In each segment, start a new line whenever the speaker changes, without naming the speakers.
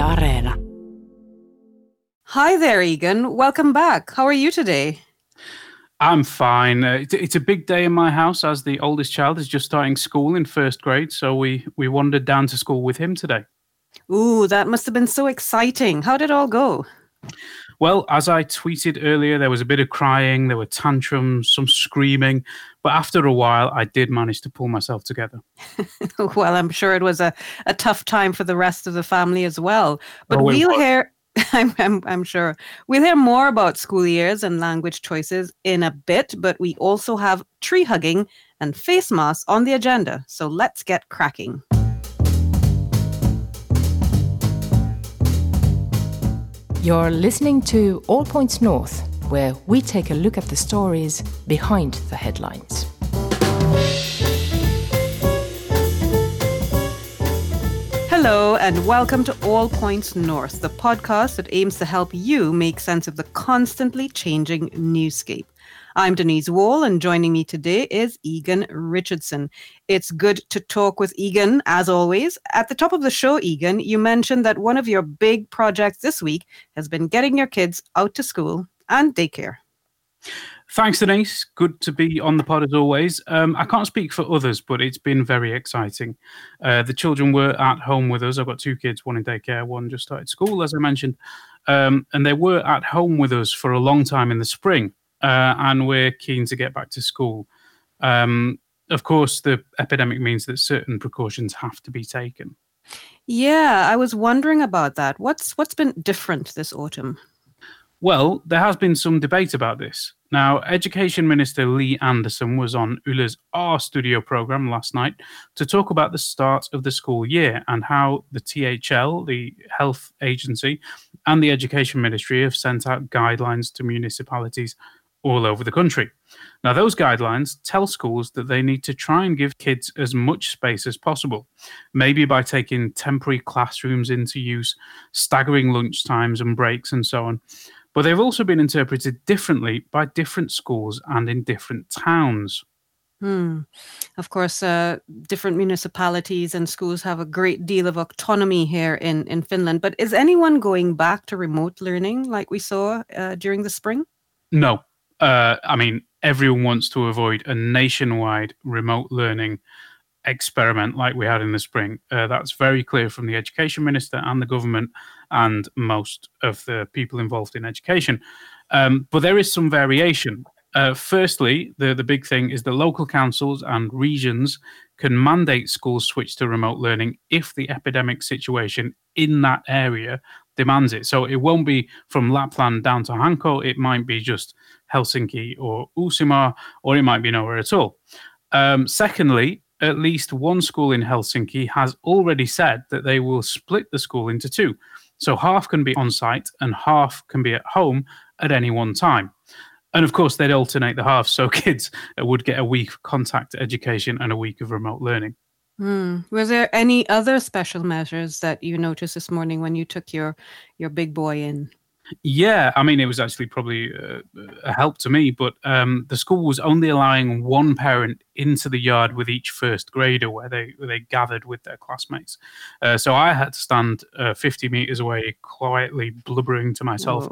Areena.
Hi there, Egan. Welcome back. How are you today?
I'm fine. Uh, it's, it's a big day in my house as the oldest child is just starting school in first grade. So we, we wandered down to school with him today.
Ooh, that must have been so exciting. How did it all go?
Well, as I tweeted earlier, there was a bit of crying, there were tantrums, some screaming, but after a while, I did manage to pull myself together.
well, I'm sure it was a, a tough time for the rest of the family as well. But
Oh,
we'll hear. I'm, I'm, I'm sure we'll hear more about school years and language choices in a bit, but we also have tree hugging and face masks on the agenda. So let's get cracking.
You're listening to All Points North, where we take a look at the stories behind the headlines.
Hello, and welcome to All Points North, the podcast that aims to help you make sense of the constantly changing newscape. I'm Denise Wall, and joining me today is Egan Richardson. It's good to talk with Egan, as always. At the top of the show, Egan, you mentioned that one of your big projects this week has been getting your kids out to school and daycare.
Thanks, Denise. Good to be on the pod as always. Um, I can't speak for others, but it's been very exciting. Uh, the children were at home with us. I've got two kids, one in daycare, one just started school, as I mentioned. Um, and they were at home with us for a long time in the spring. Uh, and we're keen to get back to school. Um, of course, the epidemic means that certain precautions have to be taken.
Yeah, I was wondering about that. What's what's been different this autumn?
Well, there has been some debate about this. Now, Education Minister Li Andersson was on Ulla's R Studio program last night to talk about the start of the school year and how the THL, the health agency, and the Education Ministry have sent out guidelines to municipalities all over the country. Now, those guidelines tell schools that they need to try and give kids as much space as possible, maybe by taking temporary classrooms into use, staggering lunch times and breaks, and so on. But they've also been interpreted differently by different schools and in different towns.
Hmm. Of course, uh, different municipalities and schools have a great deal of autonomy here in, in Finland. But is anyone going back to remote learning like we saw uh, during the spring?
No, uh, I mean, everyone wants to avoid a nationwide remote learning experiment like we had in the spring. Uh, that's very clear from the education minister and the government and most of the people involved in education. Um, but there is some variation. Uh, firstly, the, the big thing is the local councils and regions can mandate schools switch to remote learning if the epidemic situation in that area demands it. So it won't be from Lapland down to Hanko, it might be just Helsinki or Uusimaa, or it might be nowhere at all. Um, secondly, at least one school in Helsinki has already said that they will split the school into two. So half can be on site and half can be at home at any one time. And of course, they'd alternate the halves, so kids would get a week of contact education and a week of remote learning.
Hmm. Was there any other special measures that you noticed this morning when you took your your big boy in?
Yeah, I mean, it was actually probably uh, a help to me, but um, the school was only allowing one parent into the yard with each first grader where they where they gathered with their classmates. Uh, so I had to stand uh, 50 meters away, quietly blubbering to myself.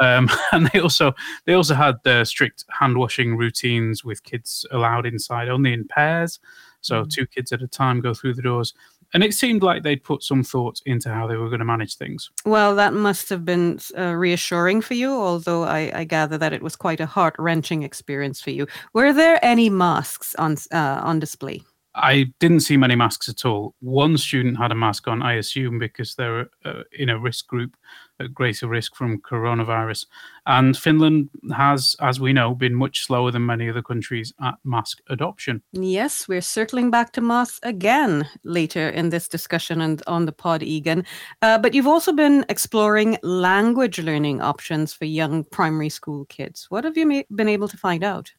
Um, and they also they also had uh, strict hand washing routines with kids allowed inside only in pairs, so
Mhm.
two kids at a time go through the doors. And it seemed like they'd put some thought into how they were going to manage things.
Well, that must have been uh, reassuring for you, although I, I gather that it was quite a heart wrenching experience for you. Were there any masks on uh, on display?
I didn't see many masks at all. One student had a mask on, I assume, because they're uh, in a risk group at greater risk from coronavirus. And Finland has, as we know, been much slower than many other countries at mask adoption.
Yes, we're circling back to masks again later in this discussion and on the pod, Egan. Uh, but you've also been exploring language learning options for young primary school kids. What have you ma- been able to find out?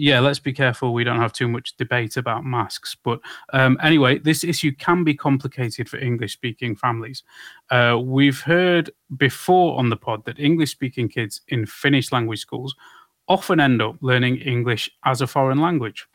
Yeah, let's be careful we don't have too much debate about masks. But um, anyway, this issue can be complicated for English speaking families. Uh, we've heard before on the pod that English speaking kids in Finnish language schools often end up learning English as a foreign language.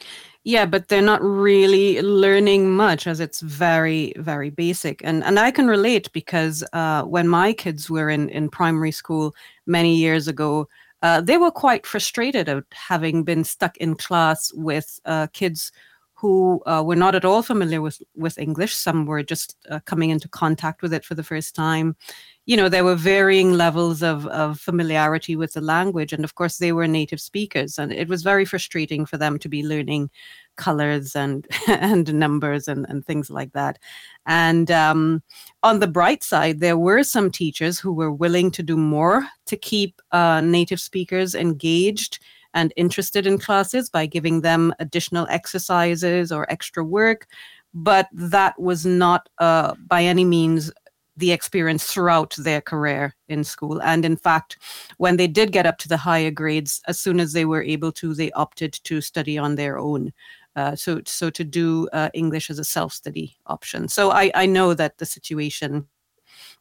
Yeah, but they're not really learning much as it's very, very basic. And and I can relate because uh, when my kids were in, in primary school many years ago, uh, they were quite frustrated at having been stuck in class with uh, kids who uh, were not at all familiar with, with English. Some were just uh, coming into contact with it for the first time. You know, there were varying levels of, of familiarity with the language. And of course, they were native speakers. And it was very frustrating for them to be learning colors and, and numbers and, and things like that. And um, on the bright side, there were some teachers who were willing to do more to keep uh, native speakers engaged and interested in classes by giving them additional exercises or extra work. But that was not uh, by any means the experience throughout their career in school. And in fact, when they did get up to the higher grades, as soon as they were able to, they opted to study on their own. Uh, so, so to do uh, English as a self-study option. So I, I know that the situation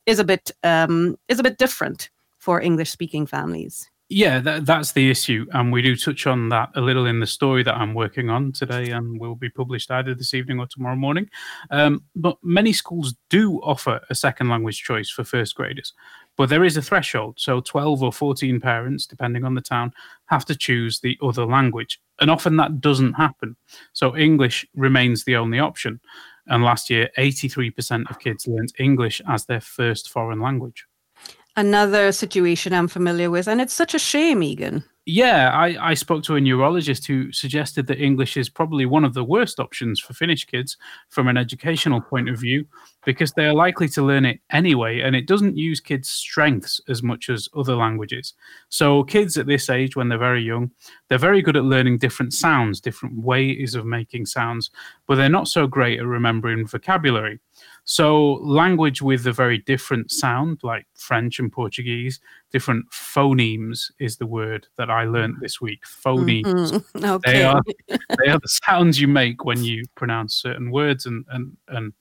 is a bit um, is a bit different for English-speaking families.
Yeah, that, that's the issue, and we do touch on that a little in the story that I'm working on today, and will be published either this evening or tomorrow morning. Um, but many schools do offer a second language choice for first graders, but there is a threshold. So 12 or 14 parents, depending on the town, have to choose the other language, and often that doesn't happen. So English remains the only option. And last year, 83% of kids learned English as their first foreign language
another situation I'm familiar with, and it's such a shame, Egan.
Yeah, I, I spoke to a neurologist who suggested that English is probably one of the worst options for Finnish kids from an educational point of view because they are likely to learn it anyway and it doesn't use kids' strengths as much as other languages. So, kids at this age, when they're very young, they're very good at learning different sounds, different ways of making sounds, but they're not so great at remembering vocabulary. So, language with a very different sound, like French and Portuguese, different phonemes is the word that I learned this week. Phonemes.
Mm-hmm. Okay.
They are they are the sounds you make when you pronounce certain words and, and, and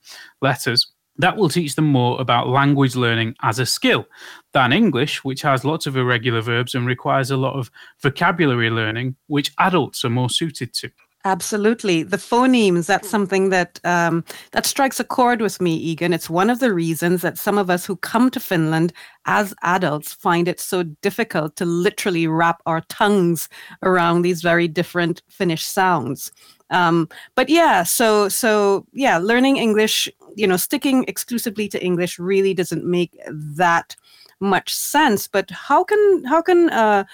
letters. That will teach them more about language learning as a skill than English, which has lots of irregular verbs and requires a lot of vocabulary learning, which adults are more suited to.
Absolutely, the phonemes. That's something that um, that strikes a chord with me, Egan. It's one of the reasons that some of us who come to Finland as adults find it so difficult to literally wrap our tongues around these very different Finnish sounds. Um, but yeah, so so yeah, learning English, you know, sticking exclusively to English really doesn't make that much sense. But how can how can uh,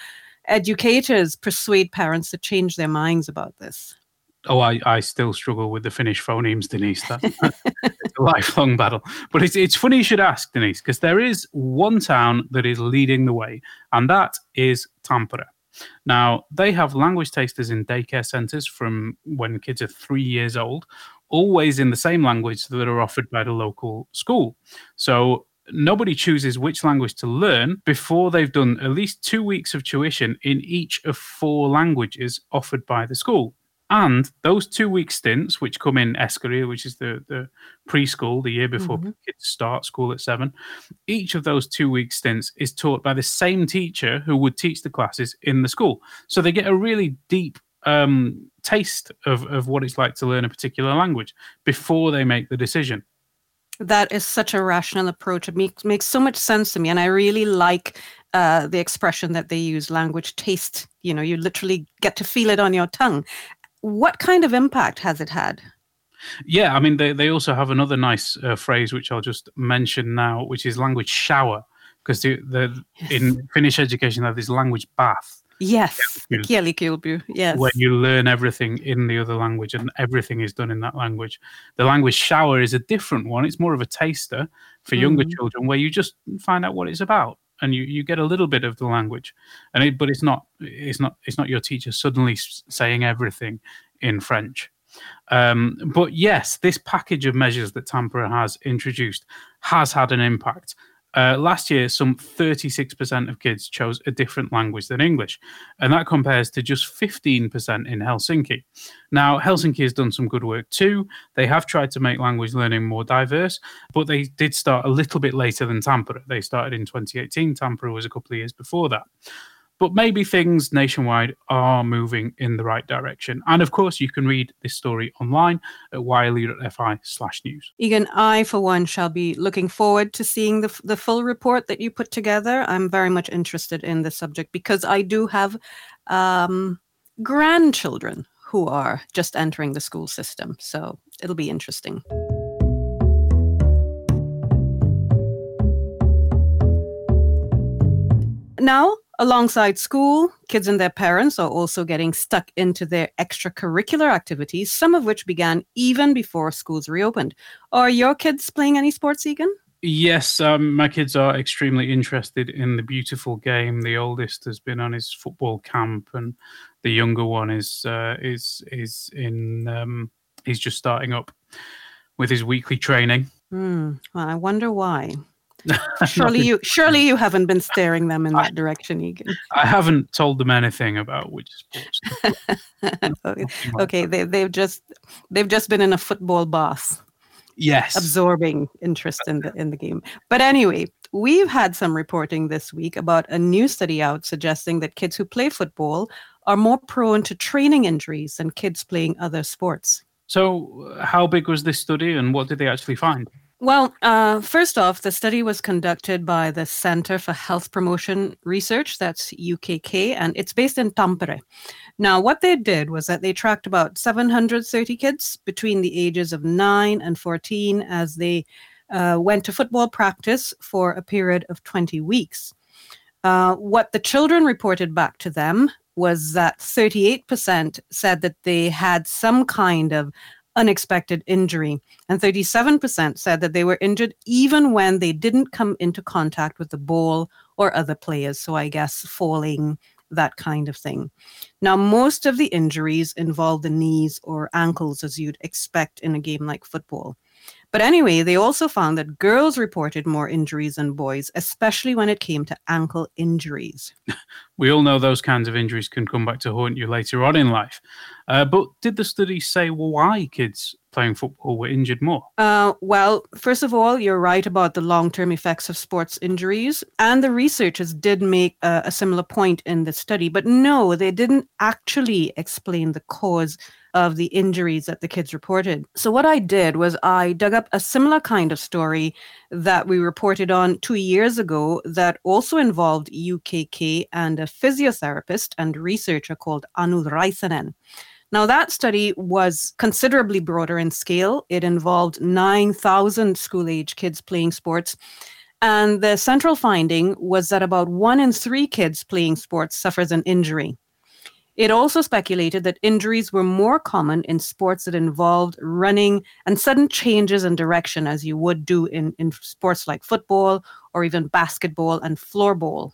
educators persuade parents to change their minds about this?
Oh, I, I still struggle with the Finnish phonemes, Denise. That's it's a lifelong battle. But it's, it's funny you should ask, Denise, because there is one town that is leading the way, and that is Tampere. Now, they have language tasters in daycare centres from when kids are three years old, always in the same language that are offered by the local school. So nobody chooses which language to learn before they've done at least two weeks of tuition in each of four languages offered by the school. And those two week stints, which come in Eskari, which is the, the preschool, the year before mm-hmm. kids start school at seven, each of those two week stints is taught by the same teacher who would teach the classes in the school. So they get a really deep um, taste of, of what it's like to learn a particular language before they make the decision.
That is such a rational approach. It makes, makes so much sense to me. And I really like uh, the expression that they use language taste. You know, you literally get to feel it on your tongue what kind of impact has it had?
Yeah, I mean, they, they also have another nice uh, phrase, which I'll just mention now, which is language shower, because the, the yes. in Finnish education, they have this language bath.
Yes, yes.
Where you learn everything in the other language and everything is done in that language. The language shower is a different one. It's more of a taster for younger mm. children where you just find out what it's about and you, you get a little bit of the language. And it, but it's not it's not it's not your teacher suddenly saying everything in french. Um, but yes this package of measures that tampere has introduced has had an impact uh, last year, some 36% of kids chose a different language than English, and that compares to just 15% in Helsinki. Now, Helsinki has done some good work too. They have tried to make language learning more diverse, but they did start a little bit later than Tampere. They started in 2018. Tampere was a couple of years before that. But maybe things nationwide are moving in the right direction. And of course, you can read this story online at yle.fi slash news.
Egan, I, for one, shall be looking forward to seeing the, the full report that you put together. I'm very much interested in the subject because I do have um, grandchildren who are just entering the school system. So it'll be interesting. Now, alongside school, kids and their parents are also getting stuck into their extracurricular activities, some of which began even before schools reopened. Are your kids playing any sports, Egan?
Yes, um, my kids are extremely interested in the beautiful game. The oldest has been on his football camp, and the younger one is uh, is is in. Um, he's just starting up with his weekly training.
Mm, well, I wonder why. surely you surely you haven't been staring them in that I, direction, Egan.
I haven't told them anything about which sports.
okay, okay they they've just they've just been in a football bath.
Yes.
Absorbing interest in the in the game. But anyway, we've had some reporting this week about a new study out suggesting that kids who play football are more prone to training injuries than kids playing other sports.
So, uh, how big was this study and what did they actually find?
Well, uh, first off, the study was conducted by the Center for Health Promotion Research, that's UKK, and it's based in Tampere. Now, what they did was that they tracked about 730 kids between the ages of 9 and 14 as they uh, went to football practice for a period of 20 weeks. Uh, what the children reported back to them was that 38% said that they had some kind of unexpected injury. And 37% said that they were injured even when they didn't come into contact with the ball or other players. So I guess falling, that kind of thing. Now, most of the injuries involve the knees or ankles, as you'd expect in a game like football. But anyway, they also found that girls reported more injuries than boys, especially when it came to ankle injuries.
We all know those kinds of injuries can come back to haunt you later on in life. Uh, but did the study say why kids playing football were injured more?
Uh, well, first of all, you're right about the long term effects of sports injuries. And the researchers did make a, a similar point in the study. But no, they didn't actually explain the cause of the injuries that the kids reported. So, what I did was I dug up a similar kind of story that we reported on two years ago that also involved UKK and a physiotherapist and researcher called Anu Raisanen. Now, that study was considerably broader in scale. It involved 9,000 school age kids playing sports. And the central finding was that about one in three kids playing sports suffers an injury. It also speculated that injuries were more common in sports that involved running and sudden changes in direction, as you would do in, in sports like football or even basketball and floorball.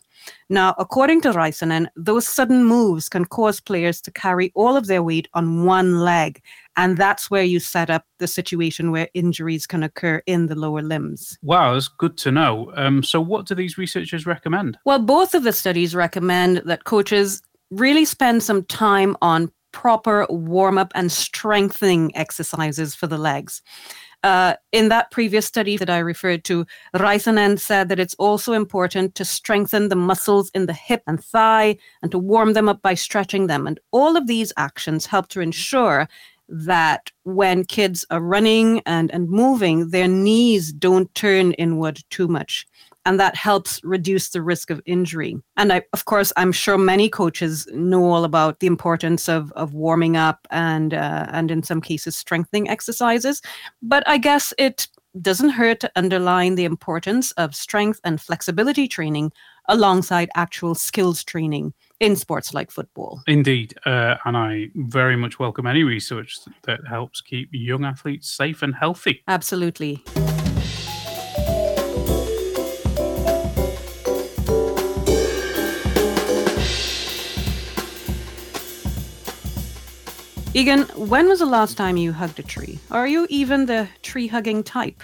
Now, according to Raisanen, those sudden moves can cause players to carry all of their weight on one leg. And that's where you set up the situation where injuries can occur in the lower limbs.
Wow, that's good to know. Um, so, what do these researchers recommend?
Well, both of the studies recommend that coaches really spend some time on proper warm up and strengthening exercises for the legs. Uh, in that previous study that I referred to, Raisanen said that it's also important to strengthen the muscles in the hip and thigh and to warm them up by stretching them. And all of these actions help to ensure that when kids are running and, and moving, their knees don't turn inward too much and that helps reduce the risk of injury. And I, of course, I'm sure many coaches know all about the importance of, of warming up and uh, and in some cases strengthening exercises. But I guess it doesn't hurt to underline the importance of strength and flexibility training alongside actual skills training in sports like football.
Indeed. Uh, and I very much welcome any research that helps keep young athletes safe and healthy.
Absolutely. Egan, when was the last time you hugged a tree? Are you even the tree hugging type?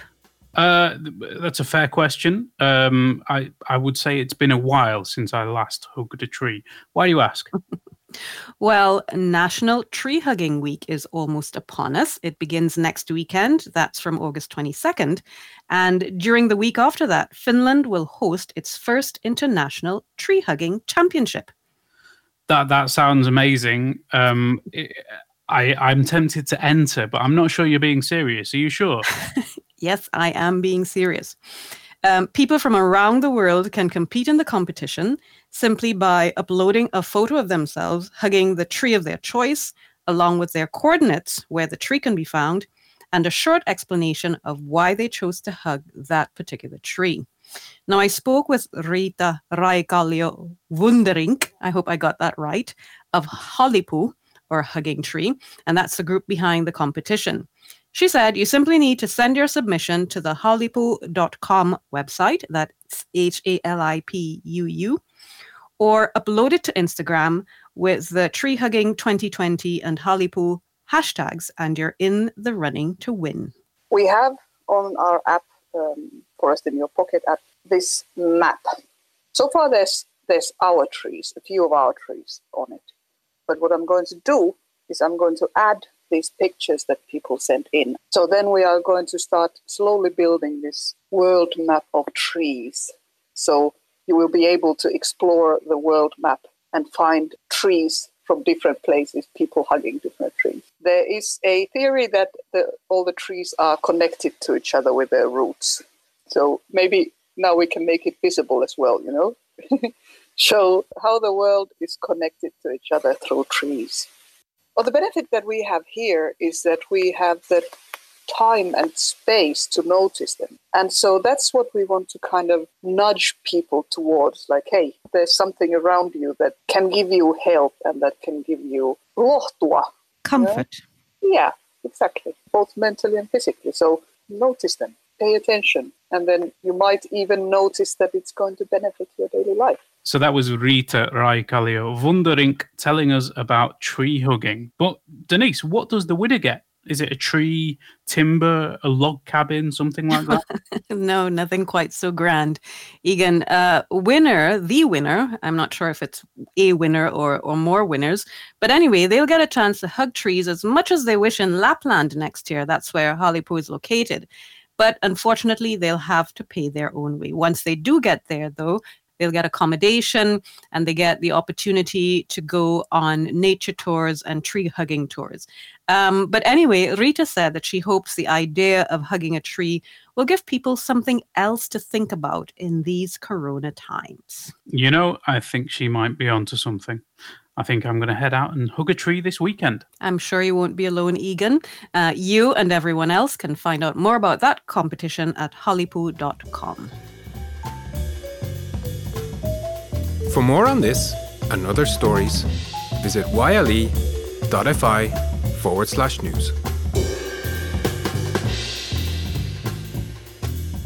Uh, that's a fair question. Um, I I would say it's been a while since I last hugged a tree. Why do you ask?
well, National Tree Hugging Week is almost upon us. It begins next weekend. That's from August 22nd. And during the week after that, Finland will host its first international tree hugging championship.
That that sounds amazing. Um, I I'm tempted to enter, but I'm not sure you're being serious. Are you sure?
yes, I am being serious. Um, people from around the world can compete in the competition simply by uploading a photo of themselves hugging the tree of their choice, along with their coordinates where the tree can be found, and a short explanation of why they chose to hug that particular tree. Now, I spoke with Rita Raikalio Wunderink, I hope I got that right, of Halipuu, or Hugging Tree, and that's the group behind the competition. She said you simply need to send your submission to the halipuu.com website, that's H A L I P U U, or upload it to Instagram with the Tree Hugging 2020 and Halipuu hashtags, and you're in the running to win.
We have on our app, um, Forest in Your Pocket app, this map. So far, there's there's our trees, a few of our trees on it. But what I'm going to do is I'm going to add these pictures that people sent in. So then we are going to start slowly building this world map of trees. So you will be able to explore the world map and find trees from different places, people hugging different trees. There is a theory that the, all the trees are connected to each other with their roots. So maybe now we can make it visible as well, you know? Show how the world is connected to each other through trees. Well, the benefit that we have here is that we have the time and space to notice them. And so that's what we want to kind of nudge people towards like, hey, there's something around you that can give you help and that can give you lohtua.
Comfort.
You know? Yeah, exactly. Both mentally and physically. So notice them, pay attention. And then you might even notice that it's going to benefit your daily life.
So that was Rita Raikallio Wunderink telling us about tree hugging. But Denise, what does the winner get? Is it a tree, timber, a log cabin, something like that?
no, nothing quite so grand. Egan, uh, winner, the winner, I'm not sure if it's a winner or, or more winners, but anyway, they'll get a chance to hug trees as much as they wish in Lapland next year. That's where Halipuu is located. But unfortunately, they'll have to pay their own way. Once they do get there, though, they'll get accommodation and they get the opportunity to go on nature tours and tree hugging tours. Um, but anyway, Rita said that she hopes the idea of hugging a tree will give people something else to think about in these corona times.
You know, I think she might be onto something. I think I'm going to head out and hug a tree this weekend.
I'm sure you won't be alone, Egan. Uh, you and everyone else can find out more about that competition at halipuu.com.
For more on this and other stories, visit yle.fi forward slash news.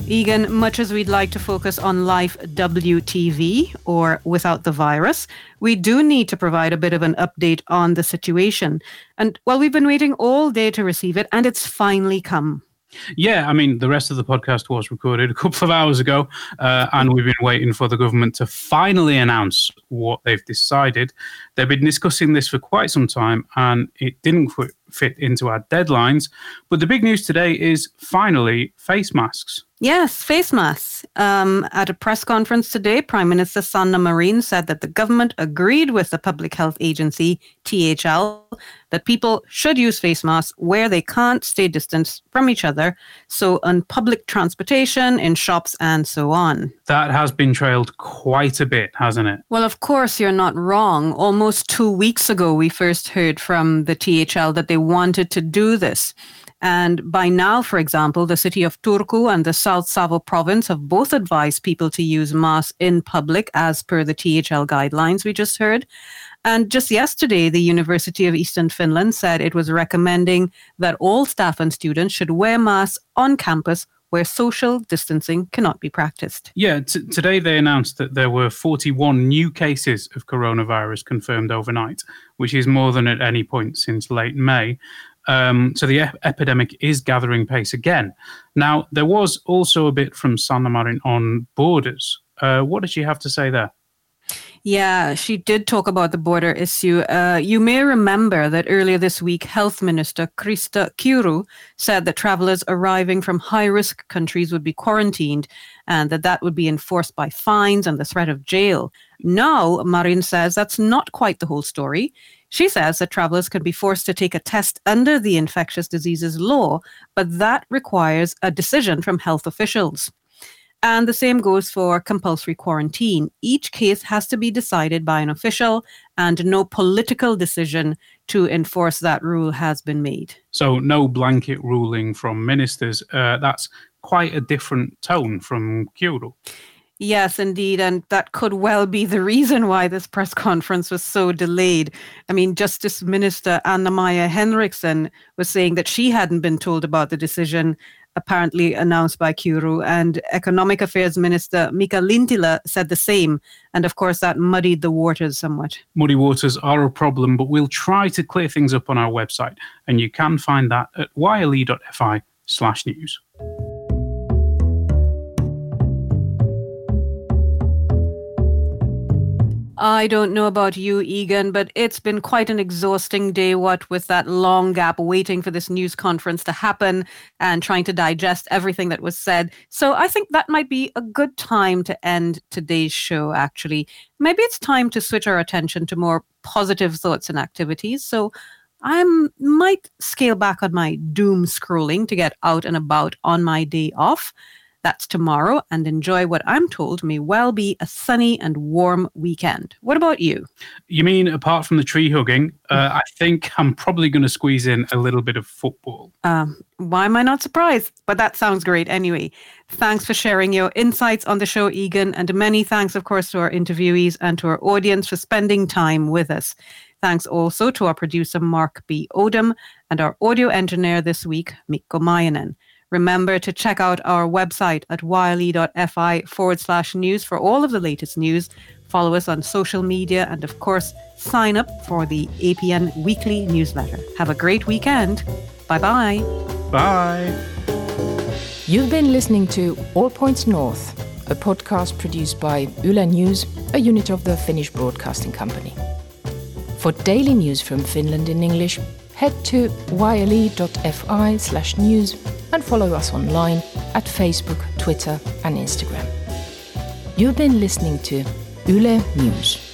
Egan, much as we'd like to focus on Life WTV or Without the Virus, we do need to provide a bit of an update on the situation. And well, we've been waiting all day to receive it, and it's finally come.
Yeah, I mean, the rest of the podcast was recorded a couple of hours ago, uh, and we've been waiting for the government to finally announce what they've decided. They've been discussing this for quite some time, and it didn't fit into our deadlines. But the big news today is finally face masks.
Yes, face masks. Um, at a press conference today, Prime Minister Sanna Marin said that the government agreed with the Public Health Agency, THL, that people should use face masks where they can't stay distant from each other, so on public transportation, in shops, and so on.
That has been trailed quite a bit, hasn't it?
Well, of course, you're not wrong. Almost two weeks ago, we first heard from the THL that they wanted to do this. And by now, for example, the city of Turku and the South Savo province have both advised people to use masks in public as per the THL guidelines we just heard. And just yesterday, the University of Eastern Finland said it was recommending that all staff and students should wear masks on campus where social distancing cannot be practiced.
Yeah, t- today they announced that there were 41 new cases of coronavirus confirmed overnight, which is more than at any point since late May. Um, so the ep- epidemic is gathering pace again. Now, there was also a bit from Sanna Marin on borders. Uh, what did she have to say there?
Yeah, she did talk about the border issue. Uh, you may remember that earlier this week, Health Minister Krista Kiuru said that travelers arriving from high risk countries would be quarantined and that that would be enforced by fines and the threat of jail. Now, Marin says that's not quite the whole story. She says that travelers can be forced to take a test under the infectious diseases law, but that requires a decision from health officials. And the same goes for compulsory quarantine. Each case has to be decided by an official, and no political decision to enforce that rule has been made.
So, no blanket ruling from ministers. Uh, that's quite a different tone from Kiuru.
Yes, indeed. And that could well be the reason why this press conference was so delayed. I mean, Justice Minister Anna-Maja Henriksson was saying that she hadn't been told about the decision apparently announced by Kiuru, and Economic Affairs Minister Mika Lintilä said the same. And of course, that muddied the waters somewhat.
Muddy waters are a problem, but we'll try to clear things up on our website, and you can find that at yle.fi slash news.
I don't know about you, Egan, but it's been quite an exhausting day, what with that long gap waiting for this news conference to happen and trying to digest everything that was said. So I think that might be a good time to end today's show, actually. Maybe it's time to switch our attention to more positive thoughts and activities. So I might scale back on my doom scrolling to get out and about on my day off. That's tomorrow, and enjoy what I'm told may well be a sunny and warm weekend. What about you?
You mean apart from the tree hugging? Uh, I think I'm probably going to squeeze in a little bit of football.
Um, why am I not surprised? But that sounds great anyway. Thanks for sharing your insights on the show, Egan, and many thanks, of course, to our interviewees and to our audience for spending time with us. Thanks also to our producer, Mark B. Odom, and our audio engineer this week, Mikko Mayanen. Remember to check out our website at yle.fi forward slash news for all of the latest news. Follow us on social media and, of course, sign up for the APN weekly newsletter. Have a great weekend. Bye-bye.
Bye.
You've been listening to All Points North, a podcast produced by Yle News, a unit of the Finnish Broadcasting Company. For daily news from Finland in English, head to yle.fi slash news and follow us online at Facebook, Twitter, and Instagram. You've been listening to Yle News.